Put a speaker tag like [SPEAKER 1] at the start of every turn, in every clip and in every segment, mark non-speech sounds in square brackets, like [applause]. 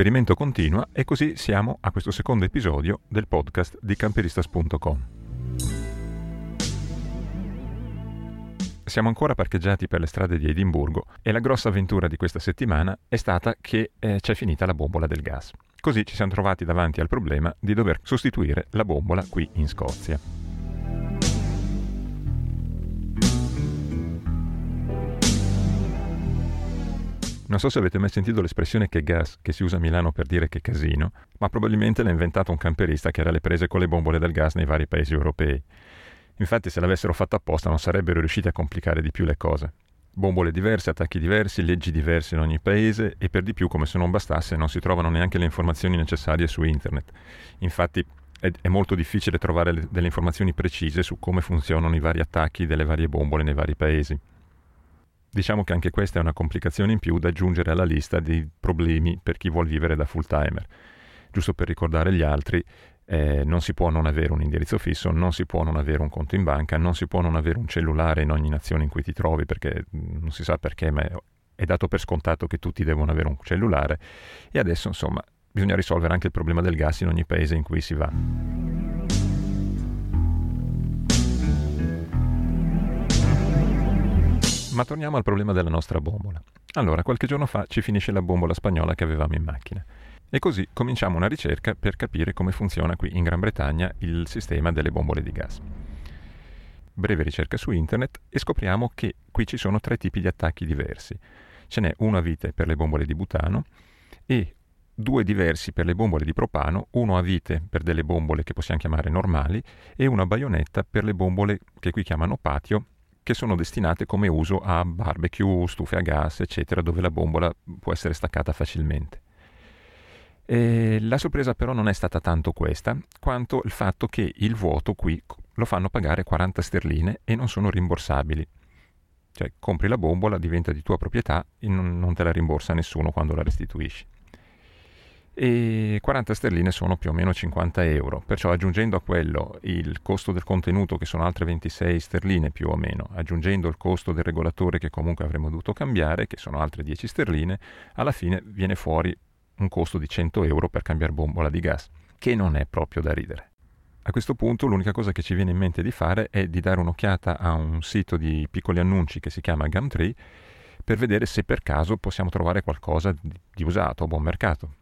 [SPEAKER 1] L'esperimento continua e così siamo a questo secondo episodio del podcast di camperistas.com. Siamo ancora parcheggiati per le strade di Edimburgo e la grossa avventura di questa settimana è stata che eh, c'è finita la bombola del gas. Così ci siamo trovati davanti al problema di dover sostituire la bombola qui in Scozia. Non so se avete mai sentito l'espressione che gas, che si usa a Milano per dire che casino, ma probabilmente l'ha inventato un camperista che era alle prese con le bombole del gas nei vari paesi europei. Infatti se l'avessero fatto apposta non sarebbero riusciti a complicare di più le cose. Bombole diverse, attacchi diversi, leggi diverse in ogni paese e per di più, come se non bastasse, non si trovano neanche le informazioni necessarie su internet. Infatti è, molto difficile trovare le, delle informazioni precise su come funzionano i vari attacchi delle varie bombole nei vari paesi. Diciamo che anche questa è una complicazione in più da aggiungere alla lista dei problemi per chi vuole vivere da full timer. Giusto per ricordare gli altri, eh, non si può non avere un indirizzo fisso, non si può non avere un conto in banca, non si può non avere un cellulare in ogni nazione in cui ti trovi, perché mm, non si sa perché, ma è dato per scontato che tutti devono avere un cellulare. E adesso, insomma, bisogna risolvere anche il problema del gas in ogni paese in cui si va. Ma torniamo al problema della nostra bombola. Allora, qualche giorno fa ci finisce la bombola spagnola che avevamo in macchina. E così cominciamo una ricerca per capire come funziona qui in Gran Bretagna il sistema delle bombole di gas. Breve ricerca su internet e scopriamo che qui ci sono tre tipi di attacchi diversi. Ce n'è uno a vite per le bombole di butano e due diversi per le bombole di propano, uno a vite per delle bombole che possiamo chiamare normali e uno a baionetta per le bombole che qui chiamano patio che sono destinate come uso a barbecue, stufe a gas, eccetera, dove la bombola può essere staccata facilmente. E la sorpresa però non è stata tanto questa, quanto il fatto che il vuoto qui lo fanno pagare 40 sterline e non sono rimborsabili. Cioè, compri la bombola, diventa di tua proprietà e non, te la rimborsa nessuno quando la restituisci e 40 sterline sono più o meno 50 euro, perciò aggiungendo a quello il costo del contenuto che sono altre 26 sterline più o meno, aggiungendo il costo del regolatore che comunque avremmo dovuto cambiare, che sono altre 10 sterline, alla fine viene fuori un costo di 100 euro per cambiare bombola di gas, che non è proprio da ridere. A questo punto l'unica cosa che ci viene in mente di fare è di dare un'occhiata a un sito di piccoli annunci che si chiama Gumtree per vedere se per caso possiamo trovare qualcosa di usato a buon mercato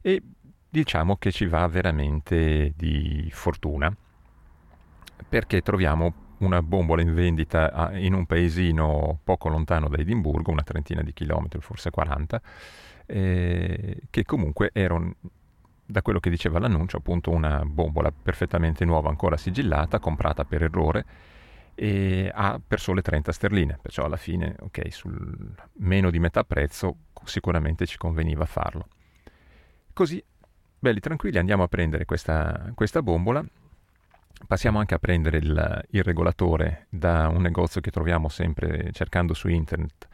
[SPEAKER 1] e diciamo che ci va veramente di fortuna perché troviamo una bombola in vendita in un paesino poco lontano da Edimburgo, una trentina di chilometri, forse 40, eh, che comunque era, un, da quello che diceva l'annuncio, appunto una bombola perfettamente nuova, ancora sigillata, comprata per errore e ha per sole 30 sterline, perciò alla fine, ok, sul meno di metà prezzo sicuramente ci conveniva farlo. Così, belli tranquilli, andiamo a prendere questa, questa bombola. Passiamo anche a prendere il, il, regolatore da un negozio che troviamo sempre cercando su internet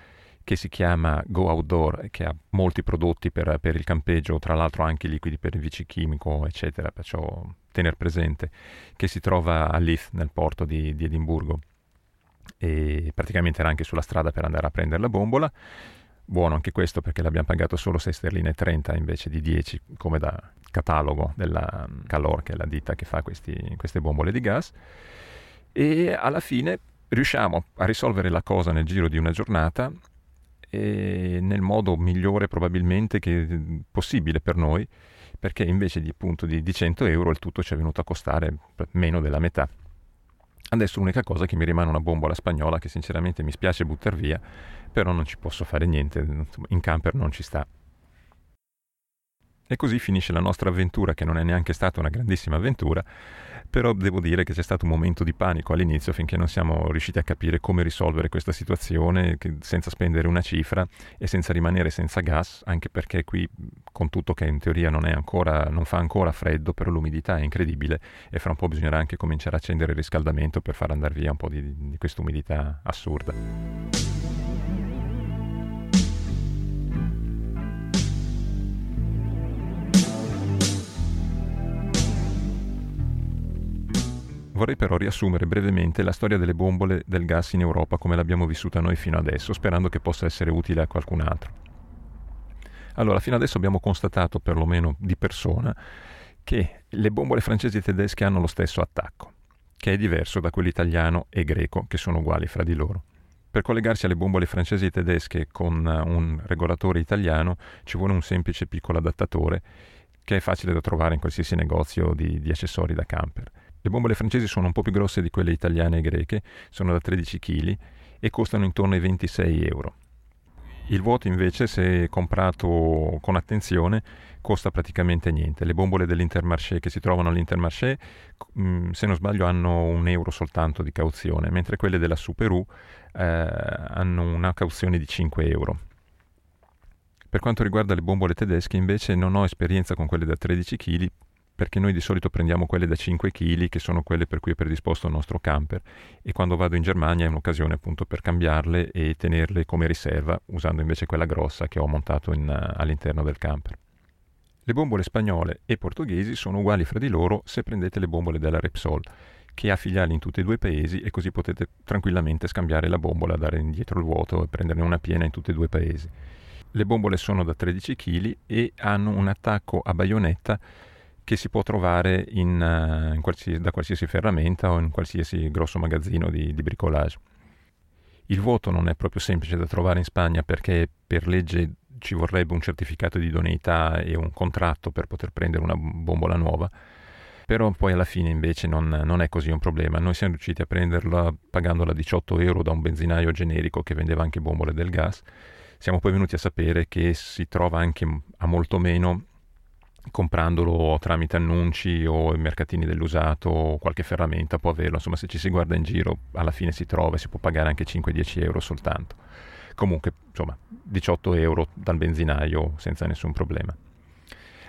[SPEAKER 1] che si chiama Go Outdoor che ha molti prodotti per, per il campeggio, tra l'altro anche liquidi per il vicechimico, eccetera, perciò tenere presente che si trova a Leith nel porto di, di Edimburgo. E praticamente era anche sulla strada per andare a prendere la bombola Buono anche questo perché l'abbiamo pagato solo 6 sterline e 30 invece di 10 come da catalogo della mm, Calor che è la ditta che fa questi, queste bombole di gas e alla fine riusciamo a risolvere la cosa nel giro di una giornata e nel modo migliore probabilmente possibile per noi perché invece di, appunto, di, di 100 euro il tutto ci è venuto a costare meno della metà. Adesso l'unica cosa è che mi rimane una bombola spagnola che sinceramente mi spiace buttare via, però non ci posso fare niente, in camper non ci sta. E così finisce la nostra avventura, che non è neanche stata una grandissima avventura, però devo dire che c'è stato un momento di panico all'inizio finché non siamo riusciti a capire come risolvere questa situazione senza spendere una cifra e senza rimanere senza gas, anche perché qui, con tutto che in teoria non, ancora, non fa ancora freddo, però l'umidità è incredibile e fra un po' bisognerà anche cominciare a accendere il riscaldamento per far andare via un po' di, di questa umidità assurda. Vorrei però riassumere brevemente la storia delle bombole del gas in Europa come l'abbiamo vissuta noi fino adesso, sperando che possa essere utile a qualcun altro. Allora, fino adesso abbiamo constatato, perlomeno di persona, che le bombole francesi e tedesche hanno lo stesso attacco, che è diverso da quello italiano e greco, che sono uguali fra di loro. Per collegarsi alle bombole francesi e tedesche con un regolatore italiano ci vuole un semplice piccolo adattatore che è facile da trovare in qualsiasi negozio di, di accessori da camper. Le bombole francesi sono un po' più grosse di quelle italiane e greche, sono da 13 kg e costano intorno ai 26 euro. Il vuoto invece, se comprato con attenzione, costa praticamente niente. Le bombole dell'Intermarché che si trovano all'Intermarché, mm, se non sbaglio, hanno un euro soltanto di cauzione, mentre quelle della Superu eh, hanno una cauzione di 5 euro. Per quanto riguarda le bombole tedesche, invece, non ho esperienza con quelle da 13 kg, perché noi di solito prendiamo quelle da 5 kg, che sono quelle per cui è predisposto il nostro camper, e quando vado in Germania è un'occasione appunto per cambiarle e tenerle come riserva, usando invece quella grossa che ho montato in, uh, all'interno del camper. Le bombole spagnole e portoghesi sono uguali fra di loro se prendete le bombole della Repsol, che ha filiali in tutti e due i paesi e così potete tranquillamente scambiare la bombola, dare indietro il vuoto e prenderne una piena in tutti e due i paesi. Le bombole sono da 13 kg e hanno un attacco a baionetta che si può trovare in, uh, in qualsiasi, da qualsiasi ferramenta o in qualsiasi grosso magazzino di, di bricolage. Il vuoto non è proprio semplice da trovare in Spagna perché per legge ci vorrebbe un certificato di idoneità e un contratto per poter prendere una bombola nuova, però poi alla fine invece non, non, è così un problema. Noi siamo riusciti a prenderla pagandola 18 euro da un benzinaio generico che vendeva anche bombole del gas. Siamo poi venuti a sapere che si trova anche a molto meno comprandolo tramite annunci o i mercatini dell'usato o qualche ferramenta può averlo, insomma se ci si guarda in giro alla fine si trova e si può pagare anche 5-10 euro soltanto. Comunque, insomma, 18 euro dal benzinaio senza nessun problema.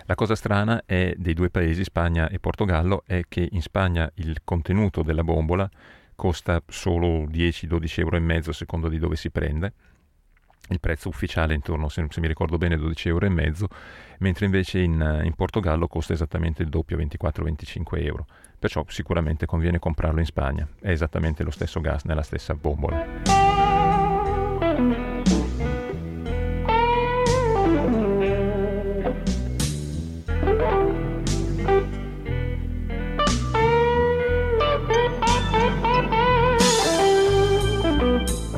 [SPEAKER 1] La cosa strana è dei due paesi, Spagna e Portogallo, è che in Spagna il contenuto della bombola costa solo 10-12 euro e mezzo a di dove si prende, il prezzo ufficiale è intorno, se, se, mi ricordo bene, 12 euro mentre invece in, in Portogallo costa esattamente il doppio, 24-25 euro. Perciò sicuramente conviene comprarlo in Spagna. È esattamente lo stesso gas nella stessa bombola.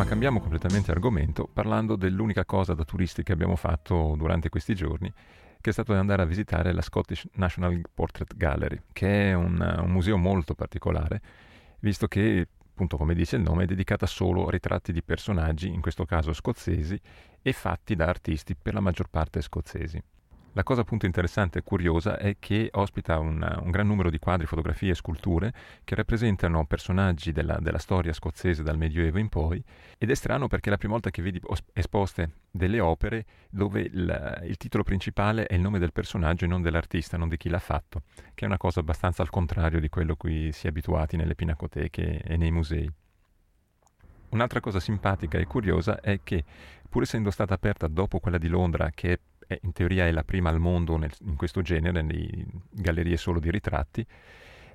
[SPEAKER 1] Cambiamo completamente argomento parlando dell'unica cosa da turisti che abbiamo fatto durante questi giorni, che è stato di andare a visitare la Scottish National Portrait Gallery, che è un, un museo molto particolare, visto che, appunto come dice il nome, è dedicata solo a ritratti di personaggi, in questo caso scozzesi, e fatti da artisti per la maggior parte scozzesi. La cosa appunto interessante e curiosa è che ospita un, un, gran numero di quadri, fotografie e sculture che rappresentano personaggi della, della, storia scozzese dal Medioevo in poi ed è strano perché è la prima volta che vedi esposte delle opere dove il, il titolo principale è il nome del personaggio e non dell'artista, non di chi l'ha fatto, che è una cosa abbastanza al contrario di quello a cui si è abituati nelle pinacoteche e nei musei. Un'altra cosa simpatica e curiosa è che, pur essendo stata aperta dopo quella di Londra, che è è, in teoria è la prima al mondo nel, in questo genere, in gallerie solo di ritratti,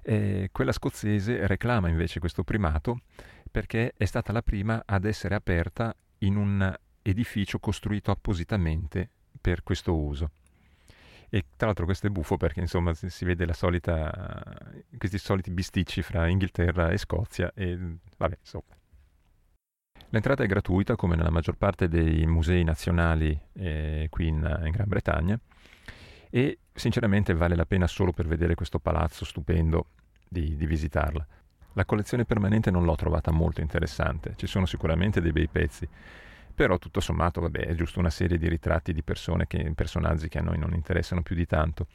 [SPEAKER 1] eh, quella scozzese reclama invece questo primato perché è stata la prima ad essere aperta in un edificio costruito appositamente per questo uso. E tra l'altro questo è buffo perché insomma si vede la solita, questi soliti bisticci fra Inghilterra e Scozia e vabbè insomma L'entrata è gratuita come nella maggior parte dei musei nazionali eh, qui in, in, Gran Bretagna e sinceramente vale la pena solo per vedere questo palazzo stupendo di, di visitarla. La collezione permanente non l'ho trovata molto interessante, ci sono sicuramente dei bei pezzi, però tutto sommato vabbè, è giusto una serie di ritratti di persone che, personaggi che a noi non interessano più di tanto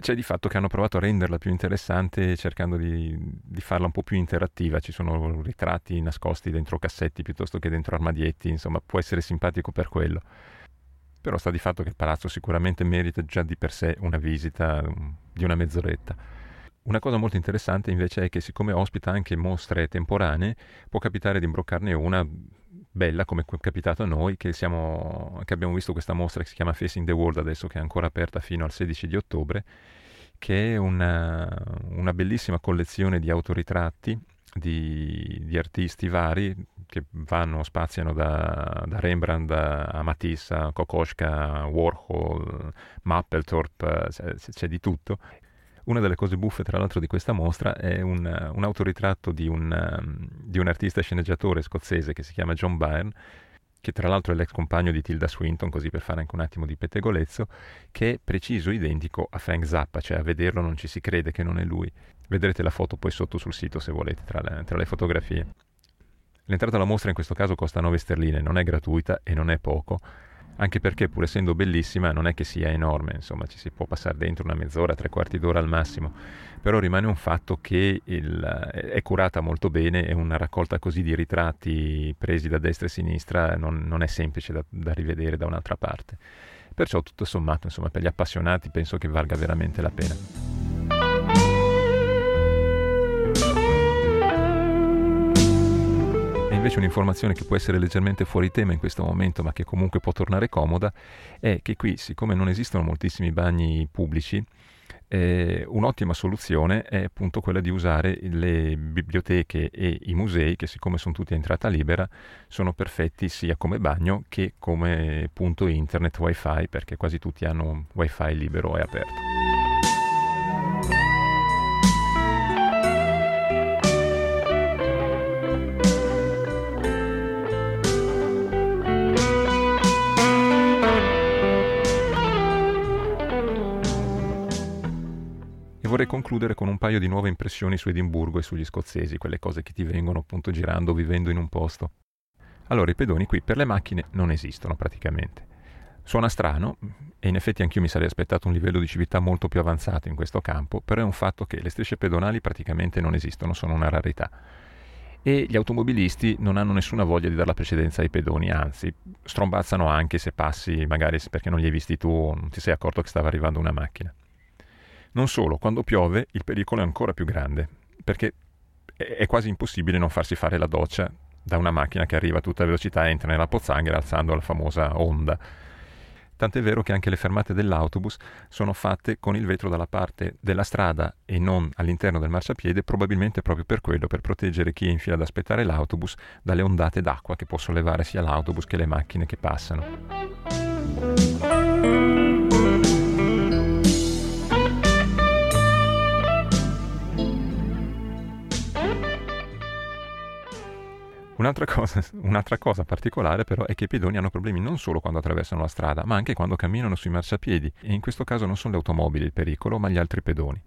[SPEAKER 1] c'è di fatto che hanno provato a renderla più interessante cercando di, di, farla un po' più interattiva. Ci sono ritratti nascosti dentro cassetti piuttosto che dentro armadietti, insomma può essere simpatico per quello. Però sta di fatto che il palazzo sicuramente merita già di per sé una visita mm, di una mezz'oretta. Una cosa molto interessante invece è che siccome ospita anche mostre temporanee, può capitare di imbroccarne una bella come è capitato a noi che, siamo, che, abbiamo visto questa mostra che si chiama Facing the World adesso che è ancora aperta fino al 16 di ottobre che è una, una bellissima collezione di autoritratti di, di artisti vari che vanno, spaziano da, da Rembrandt a Matisse, Kokoschka, Warhol, Mapplethorpe, c'è, c'è, di tutto. Una delle cose buffe, tra l'altro, di questa mostra è un, un autoritratto di un, di un artista sceneggiatore scozzese che si chiama John Byrne, che tra l'altro è l'ex compagno di Tilda Swinton, così per fare anche un attimo di pettegolezzo, che è preciso identico a Frank Zappa, cioè a vederlo non ci si crede che non è lui. Vedrete la foto poi sotto sul sito se volete, tra le, tra le fotografie. L'entrata alla mostra in questo caso costa 9 sterline, non è gratuita e non è poco, anche perché pur essendo bellissima non è che sia enorme, insomma ci si può passare dentro una mezz'ora, tre quarti d'ora al massimo, però rimane un fatto che il, è curata molto bene e una raccolta così di ritratti presi da destra e sinistra non, non è semplice da, da, rivedere da un'altra parte. Perciò tutto sommato, insomma, per gli appassionati penso che valga veramente la pena. Invece un'informazione che può essere leggermente fuori tema in questo momento, ma che comunque può tornare comoda, è che qui, siccome non esistono moltissimi bagni pubblici, eh, un'ottima soluzione è appunto quella di usare le biblioteche e i musei, che siccome sono tutti a entrata libera, sono perfetti sia come bagno che come punto internet wifi, perché quasi tutti hanno un wifi libero e aperto. Vorrei concludere con un paio di nuove impressioni su Edimburgo e sugli scozzesi, quelle cose che ti vengono appunto girando, vivendo in un posto. Allora, i pedoni qui per le macchine non esistono praticamente. Suona strano, e in effetti anch'io mi sarei aspettato un livello di civiltà molto più avanzato in questo campo, però è un fatto che le strisce pedonali praticamente non esistono, sono una rarità. E gli automobilisti non hanno nessuna voglia di dare la precedenza ai pedoni, anzi, strombazzano anche se passi, magari perché non li hai visti tu o non ti sei accorto che stava arrivando una macchina. Non solo, quando piove il pericolo è ancora più grande, perché è quasi impossibile non farsi fare la doccia da una macchina che arriva a tutta velocità e entra nella pozzanghera alzando la famosa onda. Tant'è vero che anche le fermate dell'autobus sono fatte con il vetro dalla parte della strada e non all'interno del marciapiede, probabilmente proprio per quello, per proteggere chi è in fila ad aspettare l'autobus dalle ondate d'acqua che può sollevare sia l'autobus che le macchine che passano. Un'altra cosa, [laughs] un'altra cosa, particolare però è che i pedoni hanno problemi non solo quando attraversano la strada, ma anche quando camminano sui marciapiedi e in questo caso non sono le automobili il pericolo, ma gli altri pedoni.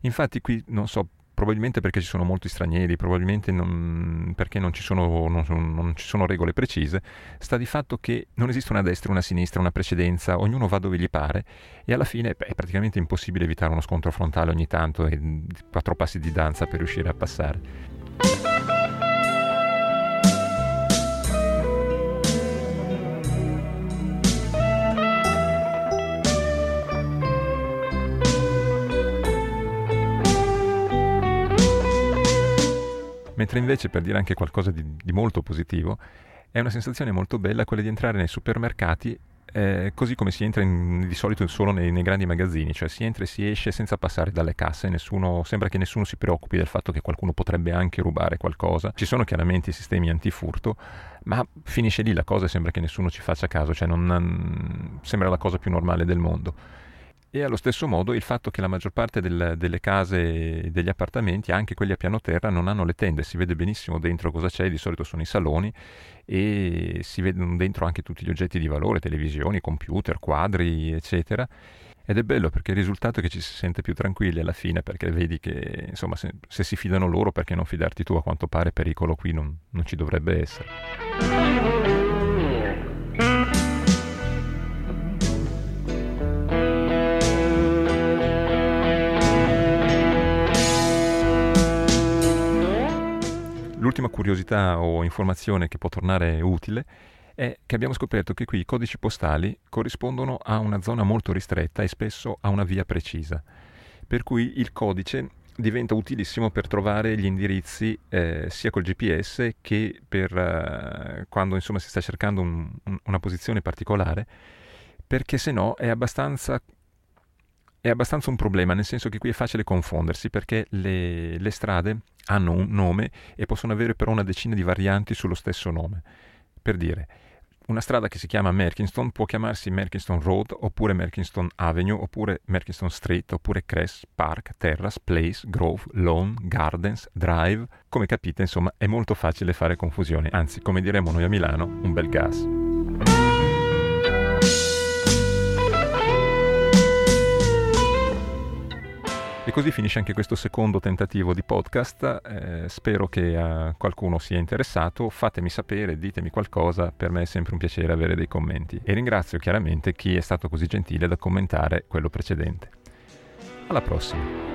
[SPEAKER 1] Infatti qui, non so, probabilmente perché ci sono molti stranieri, probabilmente non, perché non ci, sono, non, non ci, sono, regole precise, sta di fatto che non esiste una destra, una sinistra, una precedenza, ognuno va dove gli pare e alla fine beh, è praticamente impossibile evitare uno scontro frontale ogni tanto e quattro passi di danza per riuscire a passare. Mentre invece, per dire anche qualcosa di, di molto positivo, è una sensazione molto bella quella di entrare nei supermercati eh, così come si entra in, di solito solo nei, nei, grandi magazzini, cioè si entra e si esce senza passare dalle casse, nessuno, sembra che nessuno si preoccupi del fatto che qualcuno potrebbe anche rubare qualcosa. Ci sono chiaramente i sistemi antifurto, ma finisce lì la cosa e sembra che nessuno ci faccia caso, cioè non, sembra la cosa più normale del mondo. E allo stesso modo il fatto che la maggior parte del, delle case degli appartamenti, anche quelli a piano terra, non hanno le tende, si vede benissimo dentro cosa c'è, di solito sono i saloni e si vedono dentro anche tutti gli oggetti di valore, televisioni, computer, quadri, eccetera. Ed è bello perché il risultato è che ci si sente più tranquilli alla fine perché vedi che insomma se, se si fidano loro perché non fidarti tu a quanto pare pericolo qui non, non ci dovrebbe essere. L'ultima curiosità o informazione che può tornare utile è che abbiamo scoperto che qui i codici postali corrispondono a una zona molto ristretta e spesso a una via precisa, per cui il codice diventa utilissimo per trovare gli indirizzi eh, sia col GPS che per eh, quando insomma si sta cercando un, un, una posizione particolare, perché se no è abbastanza è abbastanza un problema, nel senso che qui è facile confondersi perché le, le strade hanno un nome e possono avere però una decina di varianti sullo stesso nome. Per dire, una strada che si chiama Merkinston può chiamarsi Merkinston Road, oppure Merkinston Avenue, oppure Merkinston Street, oppure Crest, Park, Terrace, Place, Grove, Lawn, Gardens, Drive. Come capite, insomma, è molto facile fare confusione, anzi, come diremmo noi a Milano, un bel gas. E così finisce anche questo secondo tentativo di podcast. Eh, spero che a qualcuno sia interessato. Fatemi sapere, ditemi qualcosa. Per me è sempre un piacere avere dei commenti. E ringrazio chiaramente chi è stato così gentile da commentare quello precedente. Alla prossima.